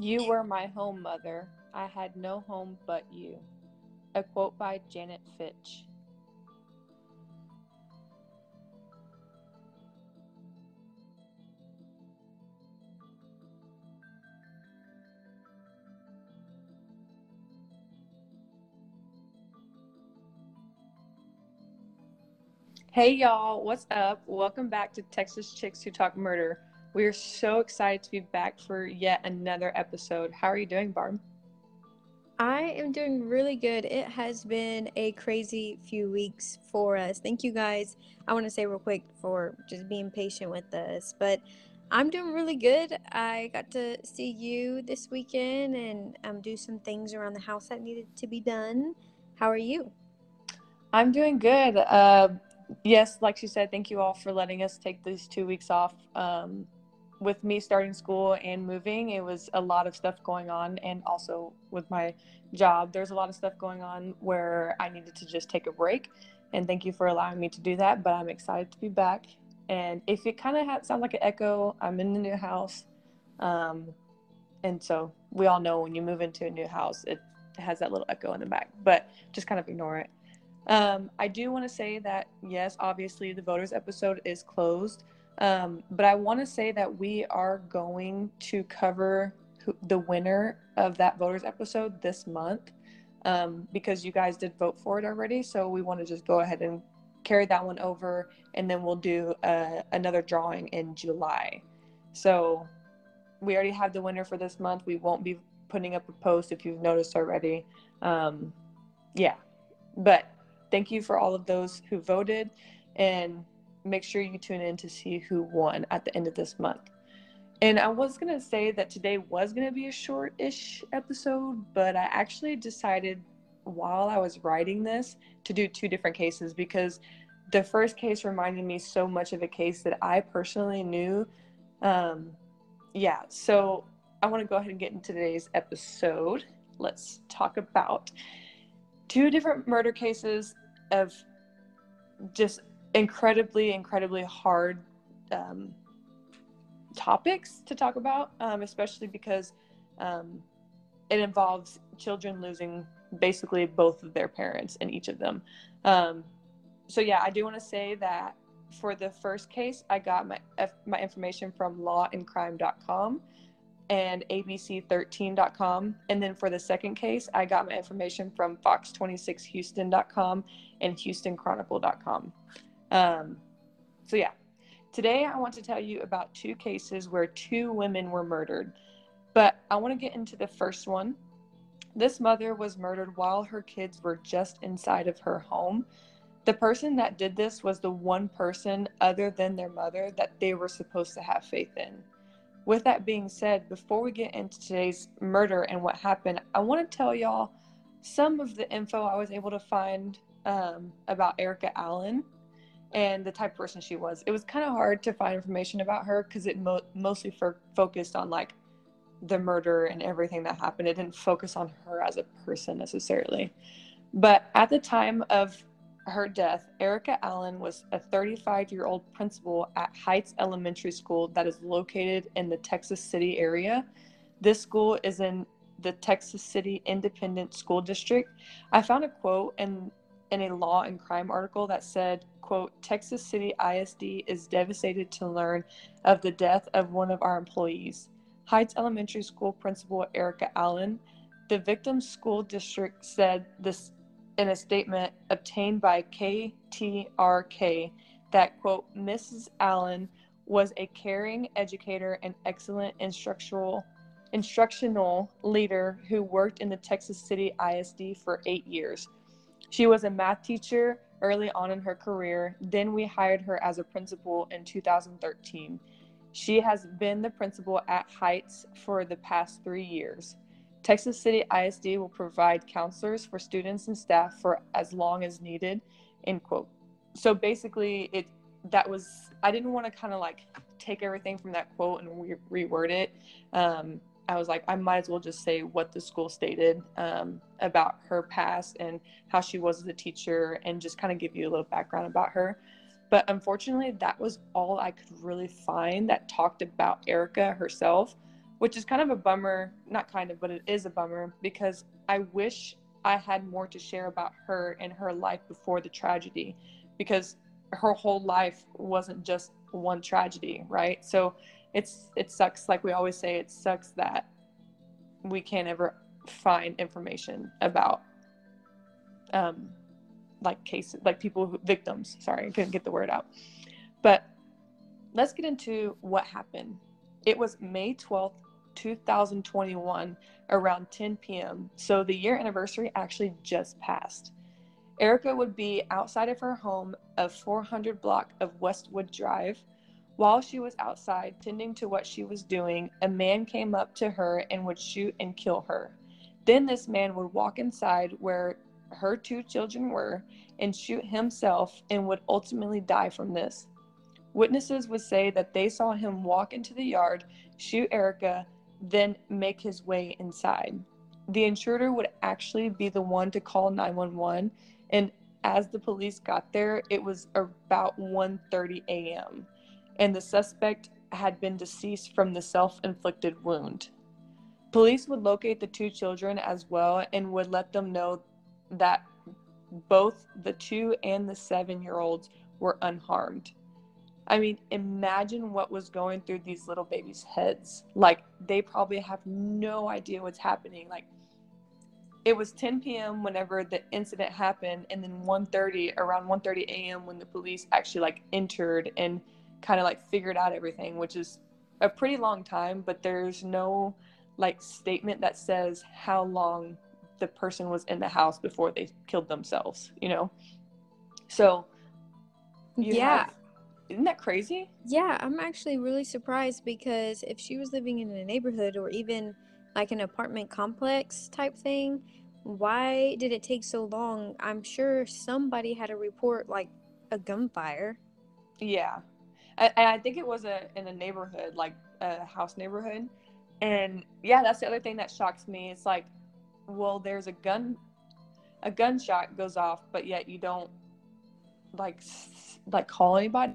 You were my home, mother. I had no home but you. A quote by Janet Fitch. Hey y'all, what's up? Welcome back to Texas Chicks Who Talk Murder. We are so excited to be back for yet another episode. How are you doing, Barb? I am doing really good. It has been a crazy few weeks for us. Thank you guys. I want to say real quick for just being patient with us, but I'm doing really good. I got to see you this weekend and um, do some things around the house that needed to be done. How are you? I'm doing good. Uh, yes, like she said, thank you all for letting us take these two weeks off. Um, with me starting school and moving, it was a lot of stuff going on, and also with my job, there's a lot of stuff going on where I needed to just take a break. And thank you for allowing me to do that. But I'm excited to be back. And if it kind of sounds like an echo, I'm in the new house. Um, and so we all know when you move into a new house, it has that little echo in the back, but just kind of ignore it. Um, I do want to say that, yes, obviously the voters episode is closed. Um, but I want to say that we are going to cover who, the winner of that voters episode this month um, because you guys did vote for it already. So we want to just go ahead and carry that one over, and then we'll do uh, another drawing in July. So we already have the winner for this month. We won't be putting up a post if you've noticed already. Um, yeah, but thank you for all of those who voted and make sure you tune in to see who won at the end of this month. And I was going to say that today was going to be a short ish episode, but I actually decided while I was writing this to do two different cases because the first case reminded me so much of a case that I personally knew. Um, yeah, so I want to go ahead and get into today's episode. Let's talk about two different murder cases of just incredibly, incredibly hard um, topics to talk about, um, especially because um, it involves children losing basically both of their parents in each of them. Um, so yeah, I do want to say that for the first case, I got my my information from lawandcrime.com and abc13.com. And then for the second case, I got my information from fox26houston.com and houstonchronicle.com. Um, so, yeah, today I want to tell you about two cases where two women were murdered. But I want to get into the first one. This mother was murdered while her kids were just inside of her home. The person that did this was the one person other than their mother that they were supposed to have faith in. With that being said, before we get into today's murder and what happened, I want to tell y'all some of the info I was able to find um, about Erica Allen and the type of person she was. It was kind of hard to find information about her because it mo- mostly focused on like the murder and everything that happened. It didn't focus on her as a person necessarily. But at the time of her death, Erica Allen was a 35 year old principal at Heights Elementary School that is located in the Texas City area. This school is in the Texas City Independent School District. I found a quote in, in a law and crime article that said, quote, Texas City ISD is devastated to learn of the death of one of our employees. Heights Elementary School Principal Erica Allen. The victim's school district said this in a statement obtained by KTRK that, quote, Mrs. Allen was a caring educator and excellent instructional instructional leader who worked in the Texas City ISD for eight years. She was a math teacher early on in her career. Then we hired her as a principal in 2013. She has been the principal at Heights for the past three years. Texas City ISD will provide counselors for students and staff for as long as needed. End quote. So basically, it that was I didn't want to kind of like take everything from that quote and re- reword it. Um, I was like, I might as well just say what the school stated um, about her past and how she was as a teacher and just kind of give you a little background about her. But unfortunately, that was all I could really find that talked about Erica herself. which is kind of a bummer. Not kind of, but it is a bummer because I wish I had more to share about her and her life before the tragedy because her whole life wasn't just one tragedy, right? So it's it sucks like we always say it sucks that we can't ever find information about um like cases like people who victims. Sorry i couldn't get the word out. But let's get into what happened. It was may 12th 2021 around 10 p.m so the year anniversary actually just passed. Erica would be outside of her home of 400 block of westwood drive while she was outside tending to what she was doing a man came up to her and would shoot and kill her then this man would walk inside where her two children were and shoot himself and would ultimately die from this. Witnesses would say that they saw him walk into the yard, shoot Erica, then make his way inside. The intruder would actually be the one to call 911 and as the police got there, it was about 1:30 a.m. and the suspect had been deceased from the self-inflicted wound. Police would locate the two children as well and would let them know that both the two and the seven year olds were unharmed. I mean, imagine what was going through these little babies' heads. Like, they probably have no idea what's happening. Like, it was 10 p.m. whenever the incident happened, and then 1:30 around 1:30 a.m. when the police actually like entered and kind of like figured out everything, which is a pretty long time. But there's no like statement that says how long the person was in the house before they killed themselves, you know? So, you yeah. have- isn't that crazy? Yeah, I'm actually really surprised because if she was living in a neighborhood or even like an apartment complex type thing, why did it take so long? I'm sure somebody had a report like a gunfire. Yeah. I, and I think it was a in a neighborhood, like a house neighborhood. And yeah, that's the other thing that shocks me. It's like, well, there's a gun, a gunshot goes off, but yet you don't like like call anybody.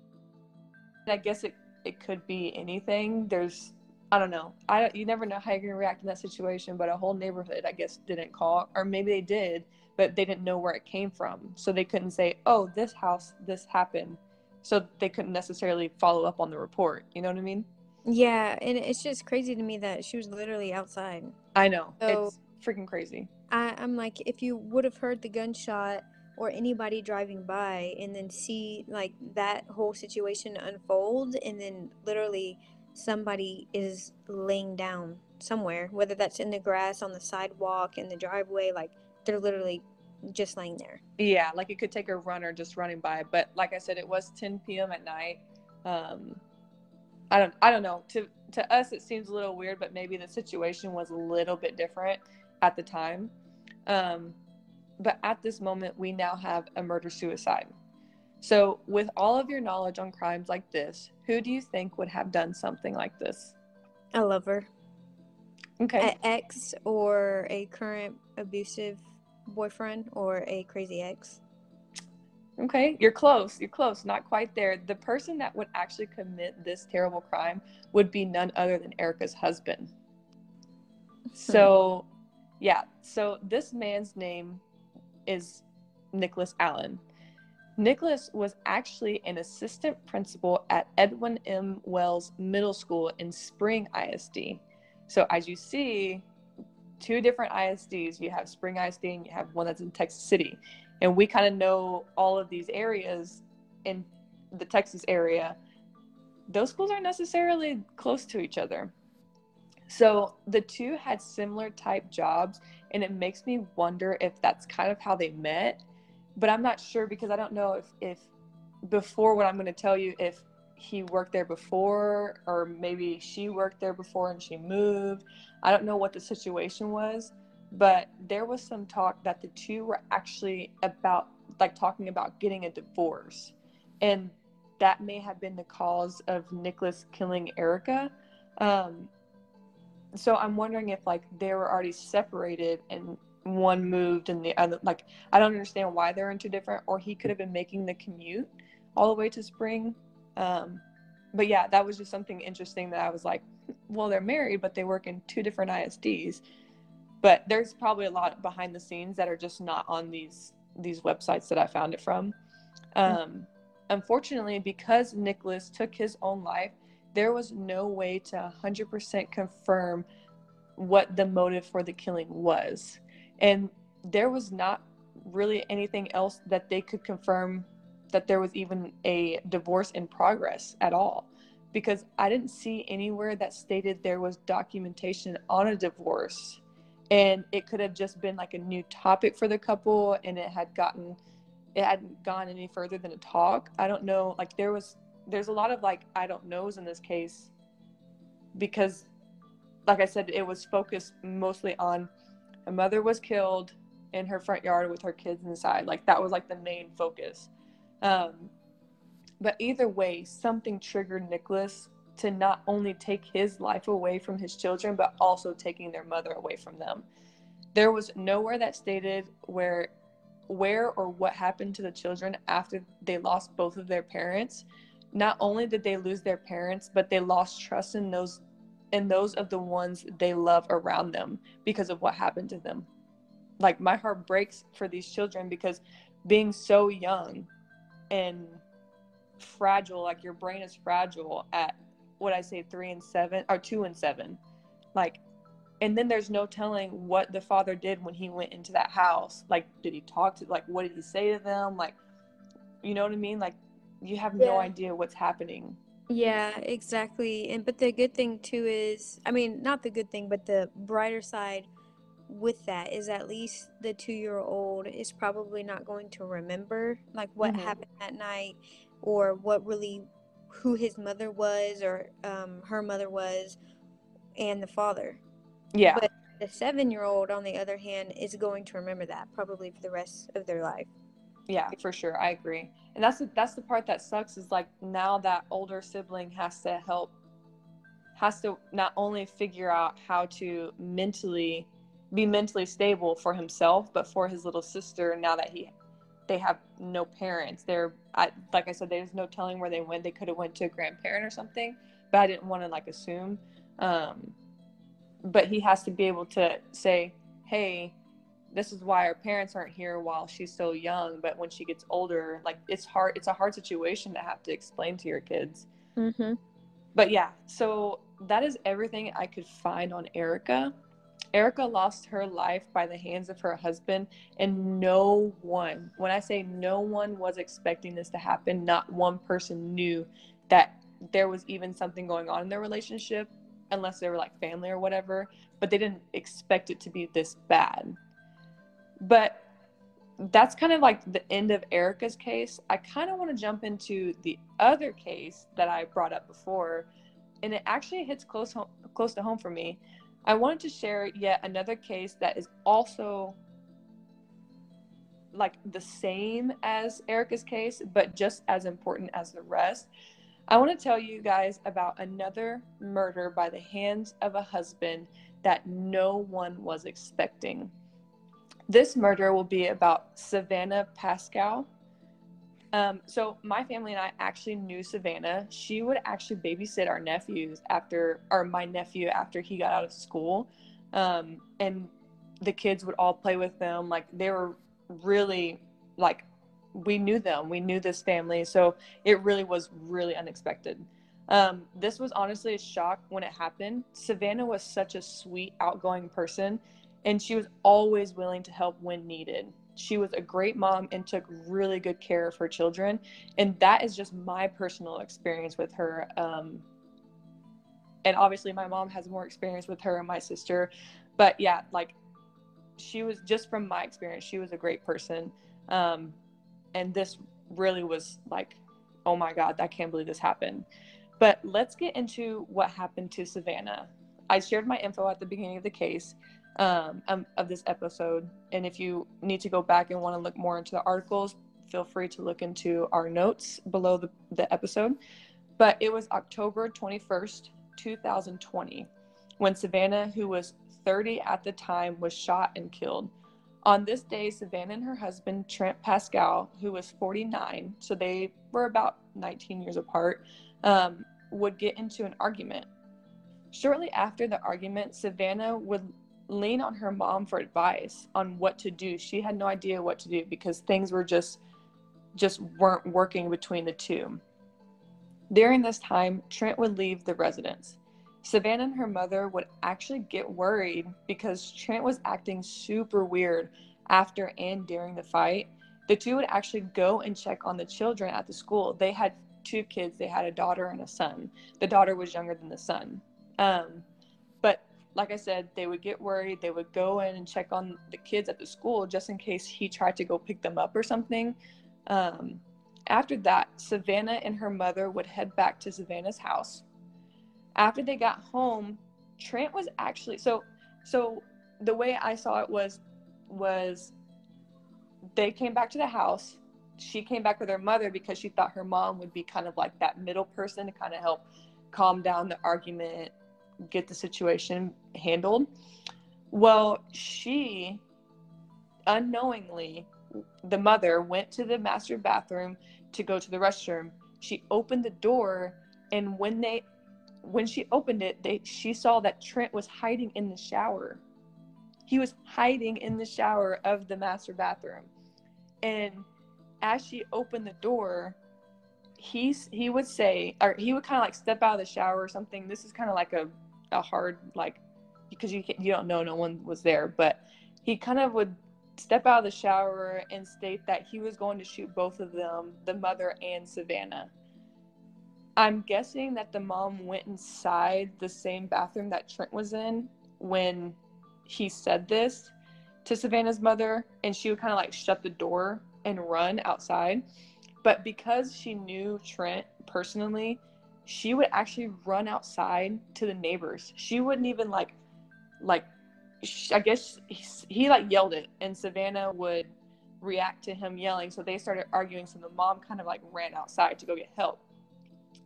I guess it it could be anything. There's I don't know. I don't, you never know how you're gonna react in that situation. But a whole neighborhood, I guess, didn't call, or maybe they did, but they didn't know where it came from, so they couldn't say, "Oh, this house, this happened." So they couldn't necessarily follow up on the report. You know what I mean? Yeah, and it's just crazy to me that she was literally outside. I know So- it's freaking crazy. I, I'm like, if you would have heard the gunshot or anybody driving by and then see like that whole situation unfold, and then literally somebody is laying down somewhere, whether that's in the grass, on the sidewalk, in the driveway, like they're literally just laying there. Yeah, like it could take a runner just running by, but like I said, it was 10 p.m. at night. Um, I don't, I don't know. To to us, it seems a little weird, but maybe the situation was a little bit different at the time. Um, but at this moment, we now have a murder suicide. So, with all of your knowledge on crimes like this, who do you think would have done something like this? A lover, Okay. an ex, or a current abusive boyfriend, or a crazy ex. Okay, you're close. You're close. Not quite there. The person that would actually commit this terrible crime would be none other than Erica's husband. Hmm. So, yeah. So this man's name is Nicholas Allen. Nicholas was actually an assistant principal at Edwin M. Wells Middle School in Spring ISD. So as you see, two different ISDs. You have Spring ISD and you have one that's in Texas City and we kind of know all of these areas in the Texas area, those schools aren't necessarily close to each other. So the two had similar type jobs, and it makes me wonder if that's kind of how they met. But I'm not sure because I don't know if, if before what I'm going to tell you, if he worked there before, or maybe she worked there before and she moved. I don't know what the situation was but there was some talk that the two were actually about like talking about getting a divorce. And that may have been the cause of nicholas killing erica. Um, so i'm wondering if like they were already separated and one moved and the other like i don't understand why they're in two different or he could have been making the commute all the way to spring um, but yeah, that was just something interesting that I was like, well, they're married, but they work in two different ISDs. But there's probably a lot behind the scenes that are just not on these these websites that I found it from. Um, unfortunately, because Nicholas took his own life, there was no way to 100% confirm what the motive for the killing was. And there was not really anything else that they could confirm that there was even a divorce in progress at all. Because I didn't see anywhere that stated there was documentation on a divorce. And it could have just been like a new topic for the couple and it had gotten, it hadn't gone any further than a talk. I don't know. Like there was, there's a lot of like, I don't knows in this case because like I said, it was focused mostly on a mother was killed in her front yard with her kids inside. Like that was like the main focus. Um, but either way, something triggered Nicholas to not only take his life away from his children, but also taking their mother away from them. There was nowhere that stated where where or what happened to the children after they lost both of their parents. Not only did they lose their parents, but they lost trust in those in those of the ones they love around them because of what happened to them. Like my heart breaks for these children because being so young and fragile, like your brain is fragile at what I say three and seven or two and seven. Like and then there's no telling what the father did when he went into that house. Like did he talk to like what did he say to them? Like you know what I mean? Like you have yeah. no idea what's happening yeah, exactly. And but the good thing too is, I mean, not the good thing, but the brighter side with that is at least the 2-year-old is probably not going to remember like what mm-hmm. happened that night or what really who his mother was or um, her mother was and the father. Yeah. But the 7-year-old on the other hand is going to remember that probably for the rest of their life. Yeah, for sure. I agree. And that's the, that's the part that sucks is like now that older sibling has to help has to not only figure out how to mentally be mentally stable for himself but for his little sister now that he they have no parents. They're I, like i said there's no telling where they went. They could have went to a grandparent or something but i didn't want to like assume. Um, but he has to be able to say hey this is why our parents aren't here while she's so young but when she gets older like it's hard it's a hard situation to have to explain to your kids. Mm-hmm. but yeah so that is everything i could find on erica erica lost her life by the hands of her husband and no one when i say no one was expecting this to happen not one person knew that there was even something going on in their relationship unless they were like family or whatever but they didn't expect it to be this bad but that's kind of like the end of Erica's case. I kind of want to jump into the other case that I brought up before, and it actually hits close home, close to home for me. I wanted to share yet another case that is also like the same as Erica's case, but just as important as the rest. I want to tell you guys about another murder by the hands of a husband that no one was expecting. This murder will be about Savannah Pascal. Um, so my family and I actually knew Savannah. She would actually babysit our nephews after, or my nephew after he got out of school, um, and the kids would all play with them. Like they were really like we knew them. We knew this family, so it really was really unexpected. Um, this was honestly a shock when it happened. Savannah was such a sweet, outgoing person, and she was always willing to help when needed. She was a great mom and took really good care of her children. And that is just my personal experience with her. Um, and obviously, my mom has more experience with her and my sister. But yeah, like she was just from my experience, she was a great person. Um, and this really was like, oh my God, I can't believe this happened. But let's get into what happened to Savannah. I shared my info at the beginning of the case um, um, of this episode. And if you need to go back and want to look more into the articles, feel free to look into our notes below the, the episode. But it was October 21st, 2020, when Savannah, who was 30 at the time, was shot and killed. On this day, Savannah and her husband, Trent Pascal, who was 49, so they were about 19 years apart, um, would get into an argument. Shortly after the argument, Savannah would lean on her mom for advice on what to do. She had no idea what to do because things were just just weren't working between the two. During this time, Trent would leave the residence. Savannah and her mother would actually get worried because Trent was acting super weird after and during the fight. The two would actually go and check on the children at the school. They had two kids, they had a daughter and a son. The daughter was younger than the son. Um, like I said, they would get worried. They would go in and check on the kids at the school just in case he tried to go pick them up or something. Um, after that, Savannah and her mother would head back to Savannah's house. After they got home, Trent was actually so so the way I saw it was was they came back to the house. She came back with her mother because she thought her mom would be kind of like that middle person to kind of help calm down the argument, get the situation handled. Well, she unknowingly, the mother went to the master bathroom to go to the restroom. She opened the door, and when they when she opened it, they she saw that Trent was hiding in the shower. He was hiding in the shower of the master bathroom. And as she opened the door, he he would say or he would kind of like step out of the shower or something. This is kind of like a a hard like because you you don't know no one was there, but he kind of would step out of the shower and state that he was going to shoot both of them, the mother and Savannah. I'm guessing that the mom went inside the same bathroom that Trent was in when he said this to Savannah's mother, and she would kind of like shut the door and run outside. But because she knew Trent personally, she would actually run outside to the neighbors. She wouldn't even like, like, I guess he, he like yelled it, and Savannah would react to him yelling. So they started arguing. So the mom kind of like ran outside to go get help.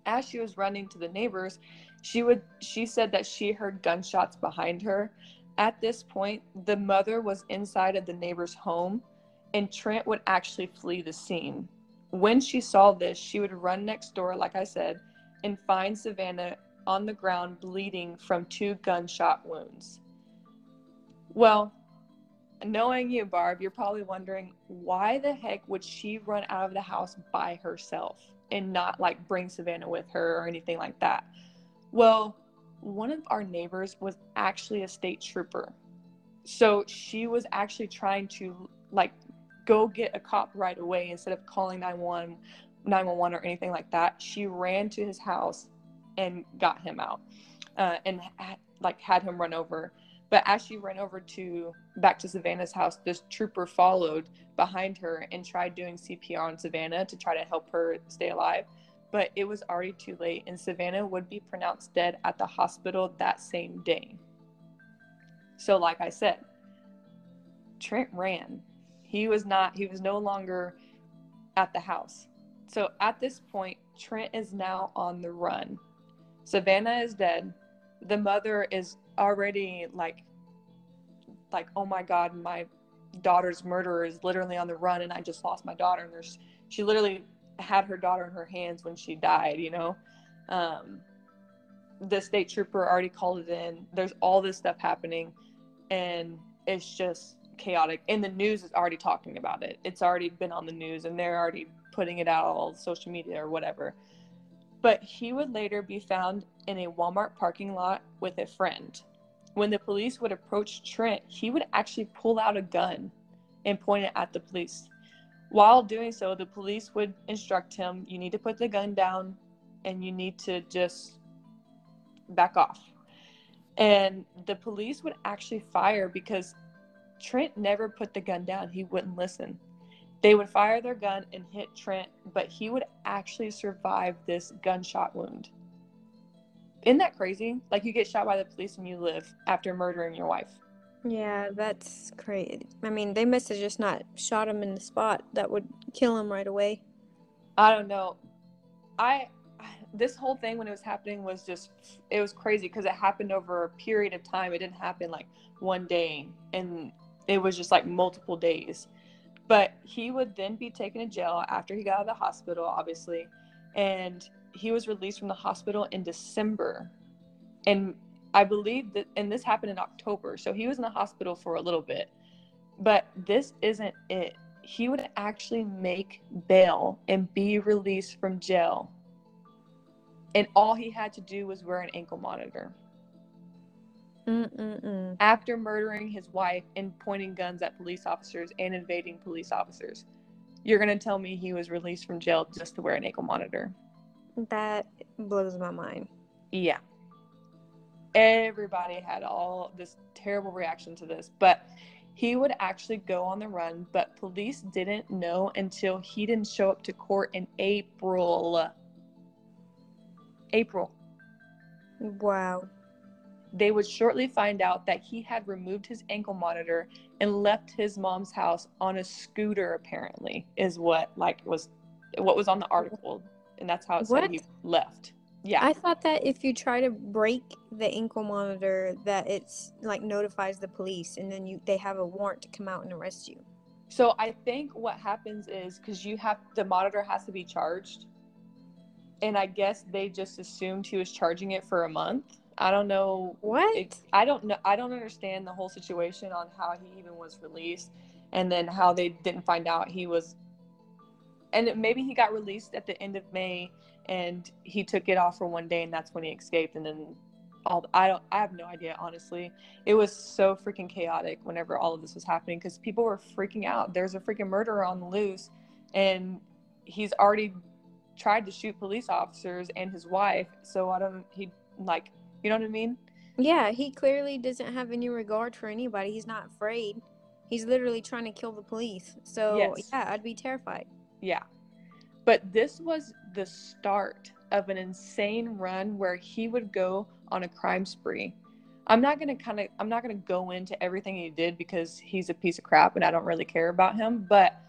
As she was running to the neighbors, she would she said that she heard gunshots behind her. At this point, the mother was inside of the neighbor's home, and Trent would actually flee the scene. When she saw this, she would run next door, like I said, and find Savannah on the ground bleeding from two gunshot wounds. Well, knowing you, Barb, you're probably wondering why the heck would she run out of the house by herself and not like bring Savannah with her or anything like that? Well, one of our neighbors was actually a state trooper. So she was actually trying to like go get a cop right away instead of calling 911, 911 or anything like that. She ran to his house and got him out uh, and had, like had him run over. But as she ran over to back to Savannah's house, this trooper followed behind her and tried doing CPR on Savannah to try to help her stay alive. But it was already too late, and Savannah would be pronounced dead at the hospital that same day. So, like I said, Trent ran. He was not, he was no longer at the house. So, at this point, Trent is now on the run. Savannah is dead. The mother is already like like oh my god my daughter's murderer is literally on the run and i just lost my daughter. And there's she literally had her daughter in her hands when she died you know? Um, the state trooper already called it in. There's all this stuff happening and it's just chaotic. And the news is already talking about it. It's already been on the news and they're already putting it out on social media or whatever but he would later be found in a Walmart parking lot with a friend. When the police would approach Trent, he would actually pull out a gun and point it at the police. While doing so, the police would instruct him, you need to put the gun down and you need to just back off. And the police would actually fire because Trent never put the gun down. He wouldn't listen. They would fire their gun and hit Trent, but he would actually survive this gunshot wound. Isn't that crazy? Like you get shot by the police and you live after murdering your wife. Yeah, that's crazy. I mean, they must have just not shot him in the spot that would kill him right away. I don't know. I this whole thing when it was happening was just it was crazy because it happened over a period of time. It didn't happen like one day and it was just like multiple days. But he would then be taken to jail after he got out of the hospital, obviously, and he was released from the hospital in December. And I believe that, and this happened in October. So he was in the hospital for a little bit. But this isn't it. He would actually make bail and be released from jail. And all he had to do was wear an ankle monitor. Mm-mm-mm. After murdering his wife and pointing guns at police officers and invading police officers, you're going to tell me he was released from jail just to wear an ankle monitor? That blows my mind. Yeah. Everybody had all this terrible reaction to this, but he would actually go on the run, but police didn't know until he didn't show up to court in April. April. Wow. They would shortly find out that he had removed his ankle monitor and left his mom's house on a scooter apparently is what like was what was on the article and that's how it said What? he left. Yeah. I thought that if you try to break the ankle monitor, that it's like notifies the police, and then you they have a warrant to come out and arrest you. So I think what happens is because you have the monitor has to be charged, and I guess they just assumed he was charging it for a month. I don't know. What? I don't know. I don't understand the whole situation on how he even was released, and then how they didn't find out he was. And maybe he got released at the end of May, and he took it off for one day, and that's when he escaped. And then all I don't. I have no idea. Honestly, it was so freaking chaotic whenever all of this was happening because people were freaking out. There's a freaking murderer on the loose, and he's already tried to shoot police officers and his wife. So I don't. He like. You know what I mean? yeah, he clearly doesn't have any regard for anybody. He's not afraid. He's literally trying to kill the police. So Yes. yeah, I'd be terrified. Yeah. But this was the start of an insane run where he would go on a crime spree. I'm not going to kind of I'm not going to go into everything he did because he's a piece of crap and I don't really care about him, but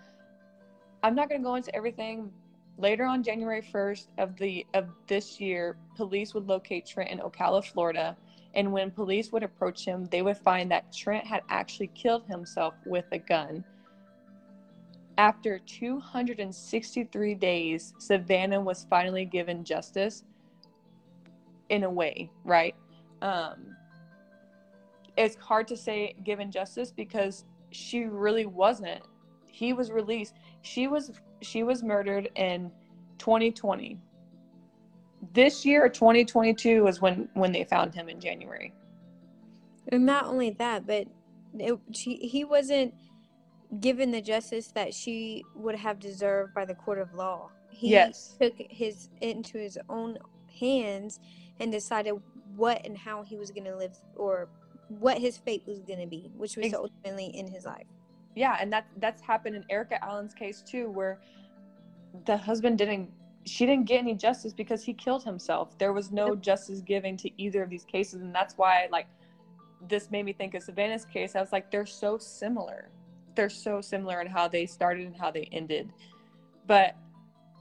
I'm not going to go into everything. Later on January 1st of the of this year, police would locate Trent in Ocala, Florida, and when police would approach him, they would find that Trent had actually killed himself with a gun. After 263 days, Savannah was finally given justice in a way, right? Um, it's hard to say given justice because she really wasn't. He was released. She was she was murdered in 2020. This year, 2022, is when when they found him in January. And not only that, but it, she, he wasn't given the justice that she would have deserved by the court of law. He Yes. took his into his own hands and decided what and how he was going to live or what his fate was going to be, which was ultimately in his life. Yeah and that that's happened in erica allen's case too where the husband didn't she didn't get any justice because he killed himself. There was no justice given to either of these cases and that's why like this made me think of savannah's case. I was like they're so similar. They're so similar in how they started and how they ended. But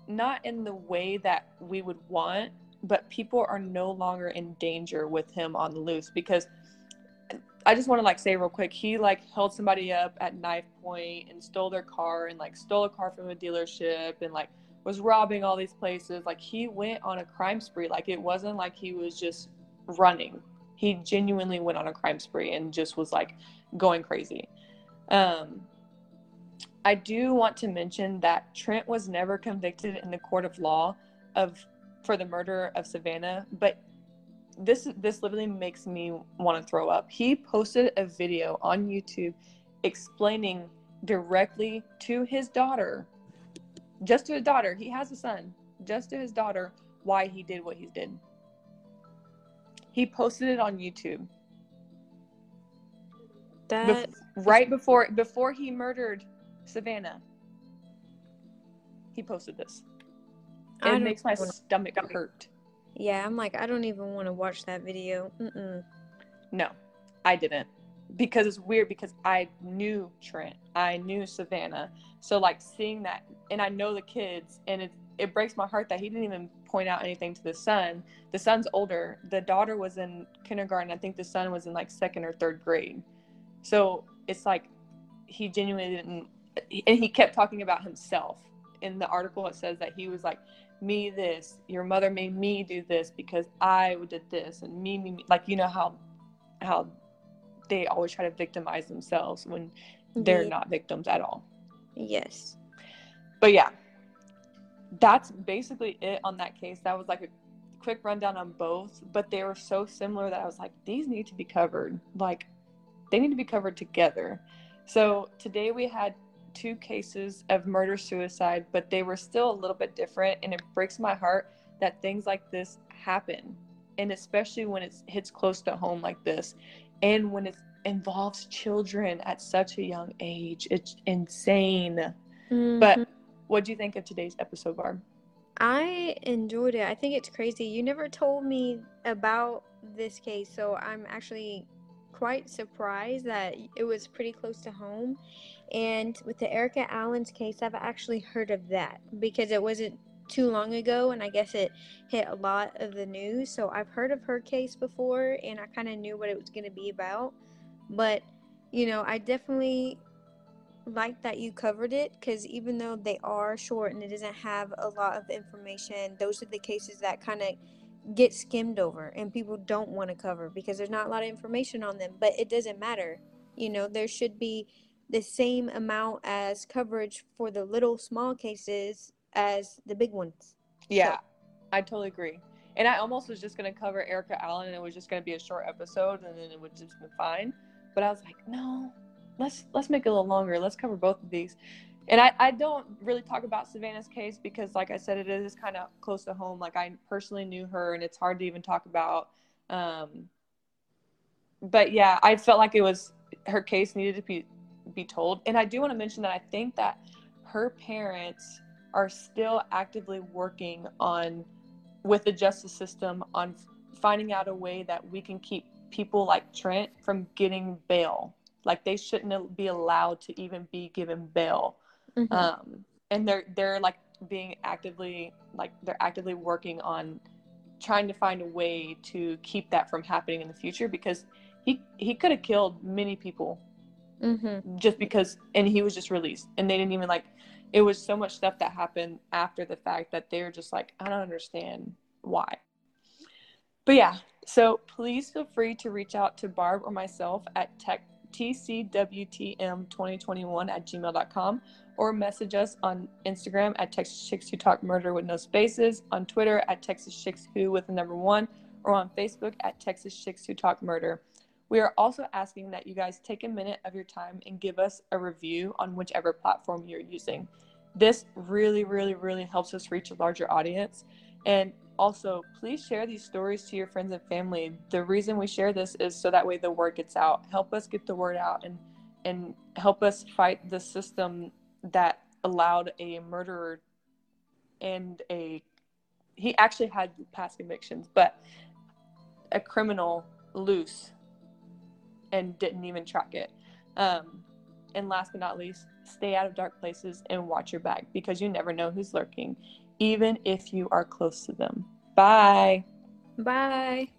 not in the way that we would want but people are no longer in danger with him on the loose because I just want to like say real quick, he like held somebody up at knife point and stole their car and like stole a car from a dealership and like was robbing all these places. Like he went on a crime spree. Like it wasn't like he was just running. He genuinely went on a crime spree and just was like going crazy. Um I do want to mention that Trent was never convicted in the court of law of for the murder of Savannah, but this this literally makes me want to throw up. He posted a video on YouTube explaining directly to his daughter, just to his daughter, he has a son, just to his daughter why he did what he did. He posted it on YouTube That bef- right before before he murdered Savannah. He posted this. It makes my stomach hurt. Yeah, I'm like I don't even want to watch that video. Mm-mm. No, I didn't. Because it's weird because I knew Trent. I knew Savannah. So like seeing that and I know the kids and it it breaks my heart that he didn't even point out anything to the son. The son's older. The daughter was in kindergarten. I think the son was in like second or third grade. So it's like he genuinely didn't and he kept talking about himself. In the article it says that he was like me this. Your mother made me do this because I did this, and me, me, me. like you know how how they always try to victimize themselves when they're Yeah. not victims at all. Yes. But yeah, that's basically it on that case. That was like a quick rundown on both, but they were so similar that I was like, these need to be covered. Like, they need to be covered together. So today we had two cases of murder suicide, but they were still a little bit different. And it breaks my heart that things like this happen. And especially when it hits close to home like this, and when it involves children at such a young age. It's insane. Mhm. But what do you think of today's episode, Barb? I enjoyed it. I think it's crazy. You never told me about this case, so I'm actually quite surprised that it was pretty close to home. And with the Erica Allen's case, I've actually heard of that because it wasn't too long ago, and I guess it hit a lot of the news. So I've heard of her case before, and I kind of knew what it was going to be about. But, you know, I definitely like that you covered it because even though they are short and it doesn't have a lot of information, those are the cases that kind of get skimmed over and people don't want to cover because there's not a lot of information on them. But it doesn't matter. You know, there should be the same amount as coverage for the little small cases as the big ones. Yeah, I totally agree. And I almost was just gonna cover Erica Allen, and it was just gonna be a short episode, and then it would just be fine. But I was like, no, let's let's make it a little longer. Let's cover both of these. And I, I don't really talk about Savannah's case because, like I said, it is kind of close to home. Like I personally knew her, and it's hard to even talk about. Um, but yeah, I felt like it was her case needed to be be told. And I do want to mention that I think that her parents are still actively working on with the justice system on finding out a way that we can keep people like Trent from getting bail. Like they shouldn't be allowed to even be given bail. Mhm. Um, and they're they're like being actively like they're actively working on trying to find a way to keep that from happening in the future because he he could have killed many people Mhm. just because and he was just released and they didn't even like it was so much stuff that happened after the fact that they're just like i don't understand why but yeah so please feel free to reach out to barb or myself at tech tcwtm2021 at gmail.com or message us on instagram at texas chicks who talk murder with no spaces on twitter at texas chicks who with the number one or on facebook at texas chicks who talk murder we are also asking that you guys take a minute of your time and give us a review on whichever platform you're using. This really, really, really helps us reach a larger audience. And also, please share these stories to your friends and family. The reason we share this is so that way the word gets out. Help us get the word out and and help us fight the system that allowed a murderer and a he actually had past convictions, but a criminal loose and didn't even track it. Um, and last but not least, stay out of dark places and watch your back because you never know who's lurking, even if you are close to them. Bye. Bye.